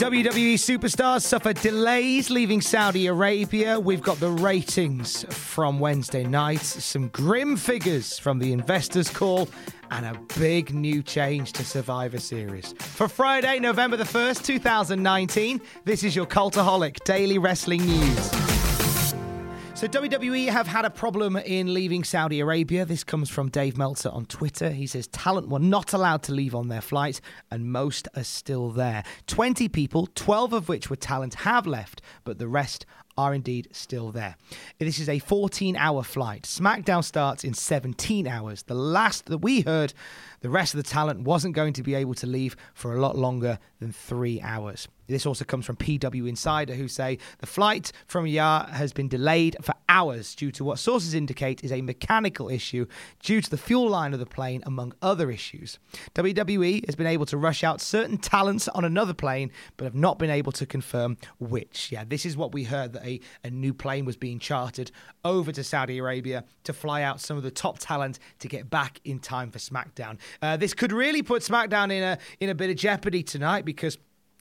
WWE superstars suffer delays leaving Saudi Arabia. We've got the ratings from Wednesday night, some grim figures from the investors' call, and a big new change to Survivor Series. For Friday, November the 1st, 2019, this is your Cultaholic Daily Wrestling News. So, WWE have had a problem in leaving Saudi Arabia. This comes from Dave Meltzer on Twitter. He says talent were not allowed to leave on their flight, and most are still there. 20 people, 12 of which were talent, have left, but the rest are indeed still there. This is a 14 hour flight. SmackDown starts in 17 hours. The last that we heard, the rest of the talent wasn't going to be able to leave for a lot longer than three hours. This also comes from PW Insider, who say the flight from Riyadh has been delayed for hours due to what sources indicate is a mechanical issue due to the fuel line of the plane, among other issues. WWE has been able to rush out certain talents on another plane, but have not been able to confirm which. Yeah, this is what we heard that a, a new plane was being chartered over to Saudi Arabia to fly out some of the top talent to get back in time for SmackDown. Uh, this could really put SmackDown in a in a bit of jeopardy tonight because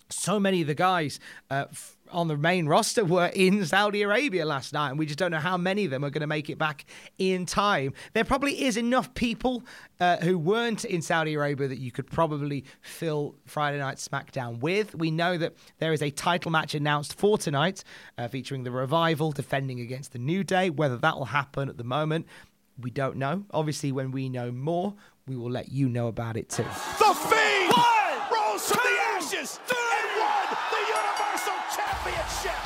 so many of the guys uh, f- on the main roster were in Saudi Arabia last night, and we just don't know how many of them are going to make it back in time. There probably is enough people uh, who weren't in Saudi Arabia that you could probably fill Friday Night SmackDown with. We know that there is a title match announced for tonight, uh, featuring the Revival defending against the New Day. Whether that will happen at the moment, we don't know. Obviously, when we know more, we will let you know about it too. The Fiend rose from the ashes and won the Universal Championship.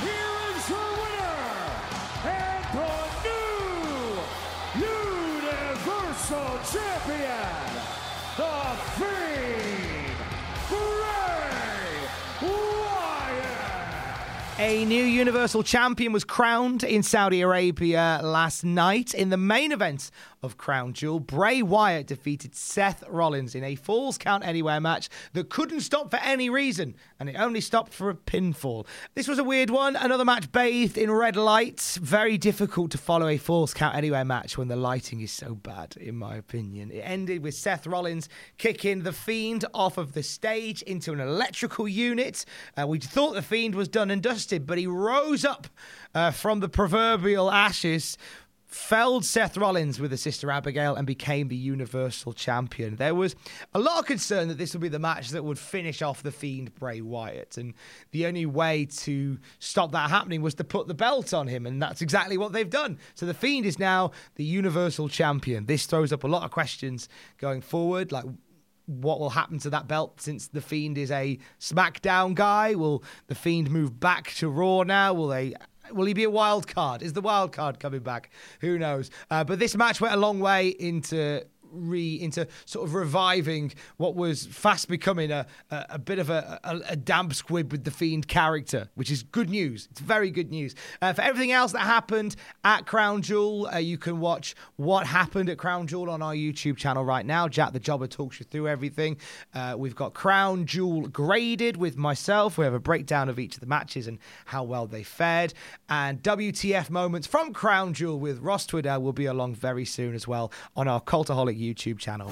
Here is your winner and the new Universal Champion, The Fiend, A new Universal Champion was crowned in Saudi Arabia last night. In the main event of Crown Jewel, Bray Wyatt defeated Seth Rollins in a Falls Count Anywhere match that couldn't stop for any reason, and it only stopped for a pinfall. This was a weird one. Another match bathed in red lights. Very difficult to follow a Falls Count Anywhere match when the lighting is so bad, in my opinion. It ended with Seth Rollins kicking the Fiend off of the stage into an electrical unit. Uh, we thought the Fiend was done and dusted, but he rose up uh, from the proverbial ashes felled Seth Rollins with his sister Abigail and became the Universal Champion. There was a lot of concern that this would be the match that would finish off the Fiend Bray Wyatt, and the only way to stop that happening was to put the belt on him, and that's exactly what they've done. So the Fiend is now the Universal Champion. This throws up a lot of questions going forward, like what will happen to that belt since the Fiend is a SmackDown guy? Will the Fiend move back to Raw now? Will they? Will he be a wild card? Is the wild card coming back? Who knows? Uh, but this match went a long way into re into sort of reviving what was fast becoming a a, a bit of a, a, a damp squib with the fiend character, which is good news. It's very good news. Uh, for everything else that happened at Crown Jewel, uh, you can watch what happened at Crown Jewel on our YouTube channel right now. Jack the Jobber talks you through everything. Uh, we've got Crown Jewel graded with myself. We have a breakdown of each of the matches and how well they fared. And WTF moments from Crown Jewel with Ross Tweddell will be along very soon as well on our Cultaholic YouTube channel.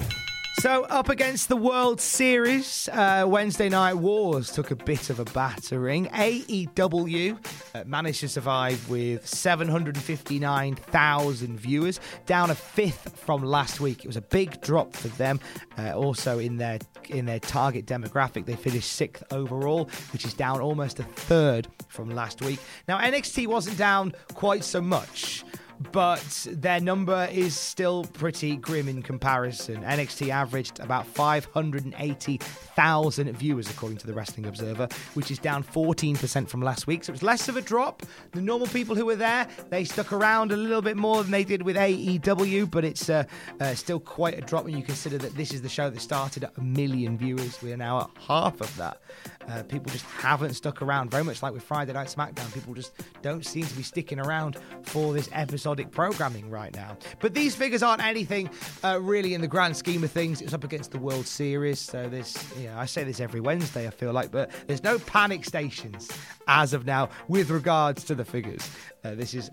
So, up against the World Series, uh, Wednesday Night Wars took a bit of a battering. AEW uh, managed to survive with 759,000 viewers, down a fifth from last week. It was a big drop for them. Uh, also, in their in their target demographic, they finished sixth overall, which is down almost a third from last week. Now, NXT wasn't down quite so much but their number is still pretty grim in comparison. NXT averaged about 580,000 viewers, according to the Wrestling Observer, which is down 14% from last week. So it's less of a drop. The normal people who were there, they stuck around a little bit more than they did with AEW, but it's uh, uh, still quite a drop when you consider that this is the show that started at a million viewers. We are now at half of that. Uh, people just haven't stuck around, very much like with Friday Night SmackDown. People just don't seem to be sticking around for this episodic programming right now. But these figures aren't anything uh, really in the grand scheme of things. It's up against the World Series, so this, you know, I say this every Wednesday, I feel like, but there's no panic stations as of now with regards to the figures. Uh, this is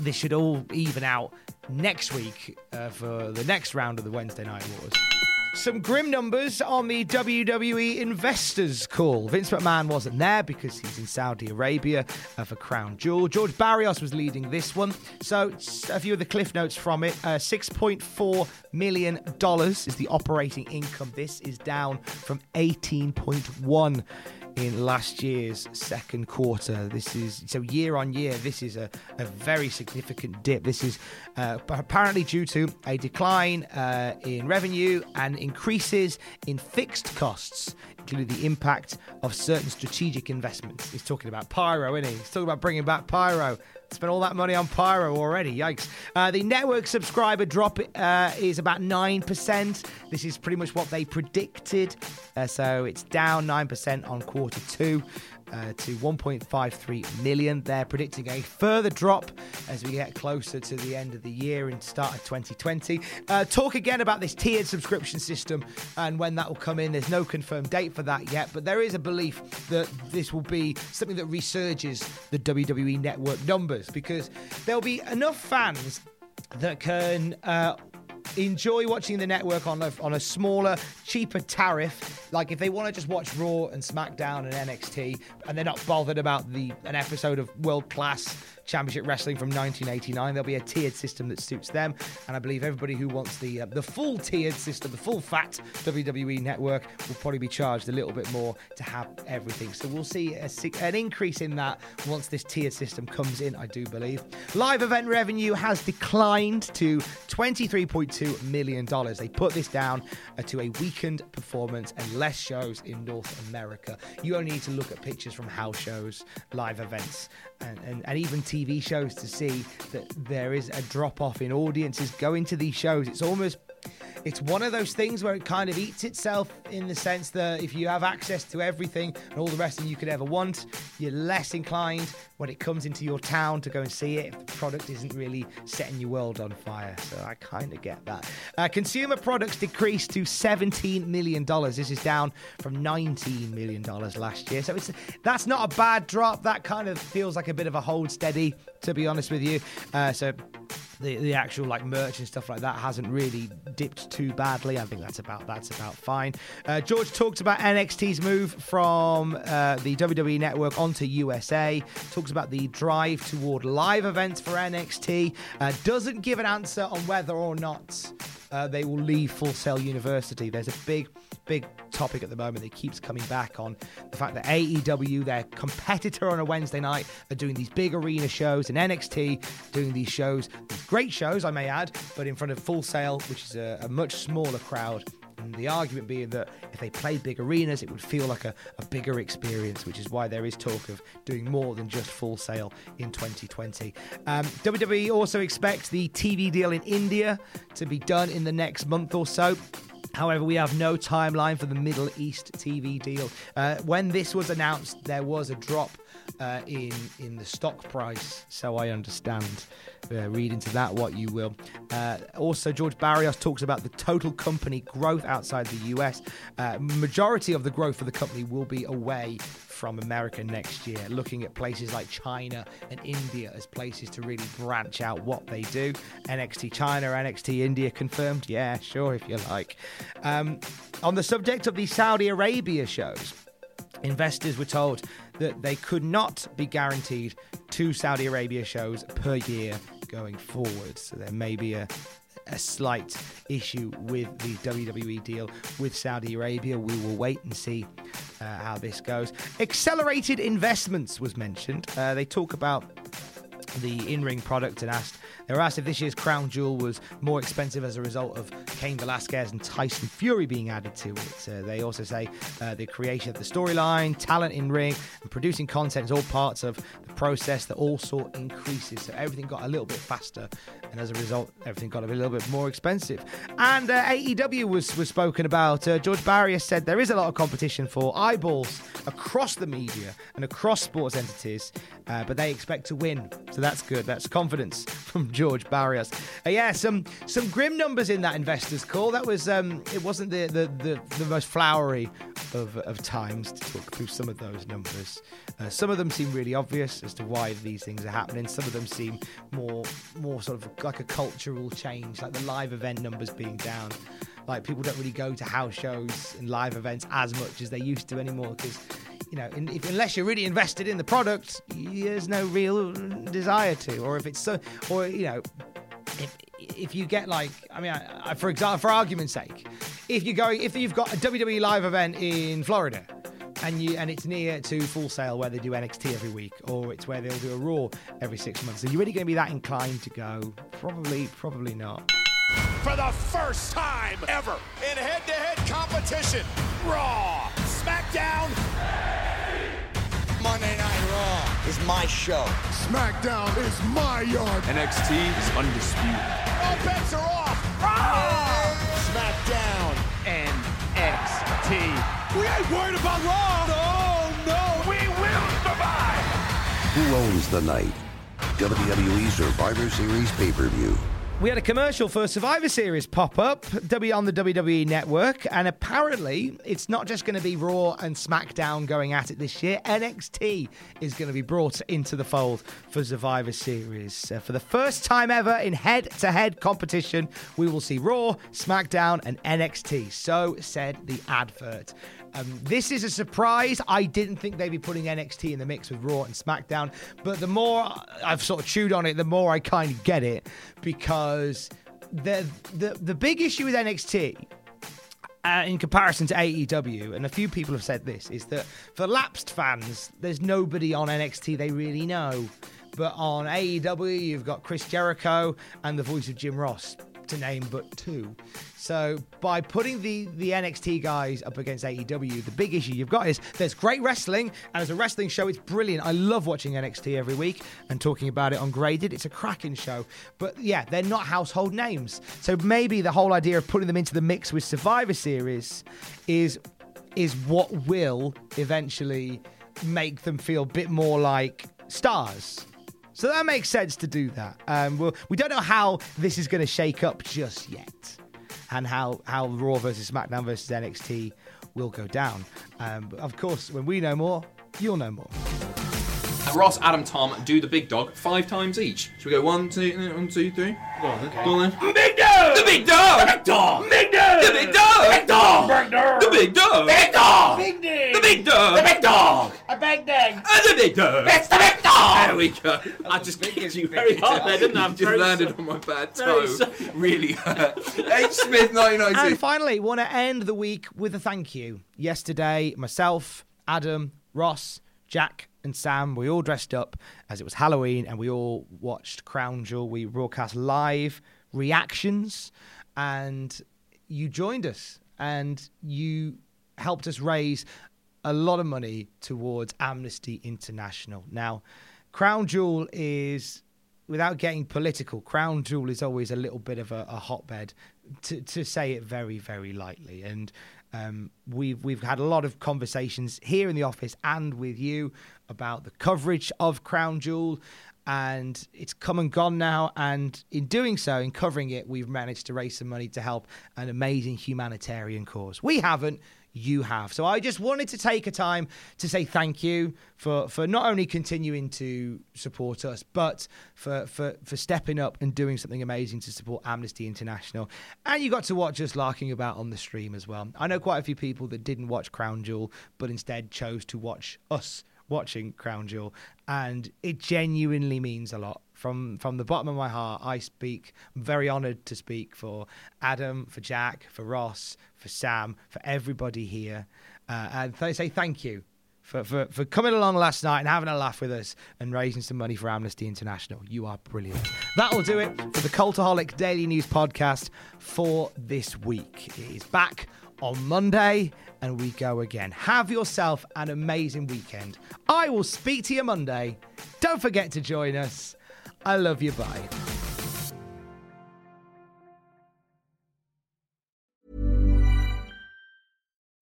this should all even out next week uh, for the next round of the Wednesday Night Wars. Some grim numbers on the WWE investors call. Vince McMahon wasn't there because he's in Saudi Arabia uh, for Crown Jewel. George Barrios was leading this one. So, a few of the cliff notes from it uh, $6.4 million is the operating income. This is down from 18.1 in last year's second quarter. This is so year on year. This is a, a very significant dip. This is uh, apparently due to a decline uh, in revenue and increases in fixed costs, the impact of certain strategic investments. He's talking about Pyro, isn't he? He's talking about bringing back Pyro. Spent all that money on Pyro already. Yikes. Uh, the network subscriber drop uh, is about 9%. This is pretty much what they predicted. Uh, so it's down 9% on quarter two. Uh, to 1.53 million. They're predicting a further drop as we get closer to the end of the year and start of 2020. Uh, talk again about this tiered subscription system and when that will come in. There's no confirmed date for that yet, but there is a belief that this will be something that resurges the WWE network numbers because there'll be enough fans that can uh, enjoy watching the network on a, on a smaller, cheaper tariff. Like if they want to just watch Raw and SmackDown and NXT, and they're not bothered about the an episode of world class Championship Wrestling from 1989. There'll be a tiered system that suits them, and I believe everybody who wants the uh, the full tiered system, the full fat WWE network, will probably be charged a little bit more to have everything. So we'll see a, an increase in that once this tiered system comes in. I do believe live event revenue has declined to 23.2 million dollars. They put this down uh, to a weakened performance and less shows in North America. You only need to look at pictures from house shows, live events, and, and, and even TV shows to see that there is a drop off in audiences going to these shows. It's almost it's one of those things where it kind of eats itself in the sense that if you have access to everything and all the rest you could ever want, you're less inclined when it comes into your town to go and see it if the product isn't really setting your world on fire. So I kind of get that. Uh, consumer products decreased to $17 million. This is down from $19 million last year. So it's that's not a bad drop. That kind of feels like a bit of a hold steady, to be honest with you. Uh, so the, the actual like merch and stuff like that hasn't really dipped too badly. I think that's about that's about fine. Uh, George talked about NXT's move from uh, the WWE Network onto USA. Talks about the drive toward live events for NXT. Uh, doesn't give an answer on whether or not uh, they will leave Full Sail University. There's a big, big topic at the moment that keeps coming back on the fact that AEW, their competitor on a Wednesday night, are doing these big arena shows, and NXT doing these shows, these great shows, I may add, but in front of Full Sail, which is a, a much smaller crowd. And the argument being that if they played big arenas, it would feel like a, a, bigger experience, which is why there is talk of doing more than just Full Sail in 2020. Um, WWE also expects the TV deal in India to be done in the next month or so. However, we have no timeline for the Middle East TV deal. Uh, when this was announced, there was a drop uh, in in the stock price, so I understand. Uh, read into that what you will. Uh, also, George Barrios talks about the total company growth outside the US. Uh, majority of the growth for the company will be away from America next year, looking at places like China and India as places to really branch out what they do. NXT China, NXT India confirmed? Yeah, sure, if you like. Um, on the subject of the Saudi Arabia shows, investors were told that they could not be guaranteed two Saudi Arabia shows per year going forward. So there may be a, a slight issue with the WWE deal with Saudi Arabia. We will wait and see uh, how this goes. Accelerated investments was mentioned. Uh, they talk about the in-ring product and asked they were asked if this year's crown jewel was more expensive as a result of Cain Velasquez and Tyson Fury being added to it. Uh, they also say uh, the creation of the storyline, talent in ring, and producing content is all parts of the process that also increases. So everything got a little bit faster, and as a result, everything got a little bit more expensive. And uh, AEW was was spoken about. Uh, George Barrios said there is a lot of competition for eyeballs across the media and across sports entities, uh, but they expect to win. So that's good. That's confidence from George Barrios. Uh, yeah, some some grim numbers in that investors call. That was um, it wasn't the, the the, the most flowery of, of times to talk through some of those numbers. Uh, some of them seem really obvious as to why these things are happening. Some of them seem more more sort of like a cultural change, like the live event numbers being down. Like people don't really go to house shows and live events as much as they used to anymore because you know, in, if, unless you're really invested in the product, there's no real desire to. Or if it's so, or you know, if if you get like, I mean, I, I, for example, for argument's sake, if you're going, if you've got a WWE live event in Florida. And you and it's near to Full Sail where they do NXT every week, or it's where they'll do a Raw every six months. Are you really going to be that inclined to go? Probably, probably not. For the first time ever in head-to-head competition, Raw, SmackDown, is my show. SmackDown is my yard. NXT is undisputed. All bets are off. Raw! SmackDown. NXT. We ain't worried about Raw. No, no. We will survive. Who owns the night? WWE Survivor Series pay-per-view. We had a commercial for Survivor Series pop up on the WWE Network, and apparently it's not just going to be Raw and SmackDown going at it this year. NXT is going to be brought into the fold for Survivor Series. Uh, for the first time ever in head to head competition, we will see Raw, SmackDown, and NXT. So said the advert. Um, this is a surprise. I didn't think they'd be putting NXT in the mix with Raw and SmackDown, but the more I've sort of chewed on it, the more I kind of get it because the the the big issue with NXT. Uh, in comparison to AEW, and a few people have said this, is that for lapsed fans, there's nobody on NXT they really know. But on AEW, you've got Chris Jericho and the voice of Jim Ross, to name but two. So by putting the the NXT guys up against AEW, the big issue you've got is there's great wrestling, and as a wrestling show, it's brilliant. I love watching NXT every week and talking about it on Graded. It's a cracking show, but yeah, they're not household names. So maybe the whole idea of putting them into the mix with Survivor Series is is what will eventually make them feel a bit more like stars. So that makes sense to do that. Um, we'll, we don't know how this is going to shake up just yet, and how how Raw versus SmackDown versus NXT will go down. Um, but of course, when we know more, you'll know more. Ross, Adam, Tom do the big dog five times each. Should we go one, two, one, two, three? Go on then. Go on then. Big dog. The big dog! Big dog. Big dog. The big dog! The big dog. The big dog! Big dog. The big dog! The big dog. A big dog. The big dog! It's the big dog. There we go. I just kicked you very hard there, didn't I? You just landed sorry. on my bad toe. sorry. Really hurt. H. Smith, And 1990. finally, want to end the week with a thank you. Yesterday, myself, Adam, Ross, Jack, and Sam, we all dressed up as it was Halloween and we all watched Crown Jewel. We broadcast live reactions and you joined us and you helped us raise a lot of money towards Amnesty International. Now, Crown Jewel is without getting political, Crown Jewel is always a little bit of a, a hotbed, to, to say it very, very lightly. And um, we've we've had a lot of conversations here in the office and with you about the coverage of Crown Jewel. And it's come and gone now. And in doing so, in covering it, we've managed to raise some money to help an amazing humanitarian cause. We haven't, you have. So I just wanted to take a time to say thank you for, for not only continuing to support us, but for, for, for stepping up and doing something amazing to support Amnesty International. And you got to watch us larking about on the stream as well. I know quite a few people that didn't watch Crown Jewel, but instead chose to watch us watching Crown Jewel, and it genuinely means a lot. From from the bottom of my heart, I speak. I'm very honoured to speak for Adam, for Jack, for Ross, for Sam, for everybody here, uh, and th- say thank you for, for, for coming along last night and having a laugh with us and raising some money for Amnesty International. You are brilliant. That will do it for the Cultaholic Daily News podcast for this week. It is back on Monday and we go again. Have yourself an amazing weekend. I will speak to you Monday. Don't forget to join us. I love you. Bye.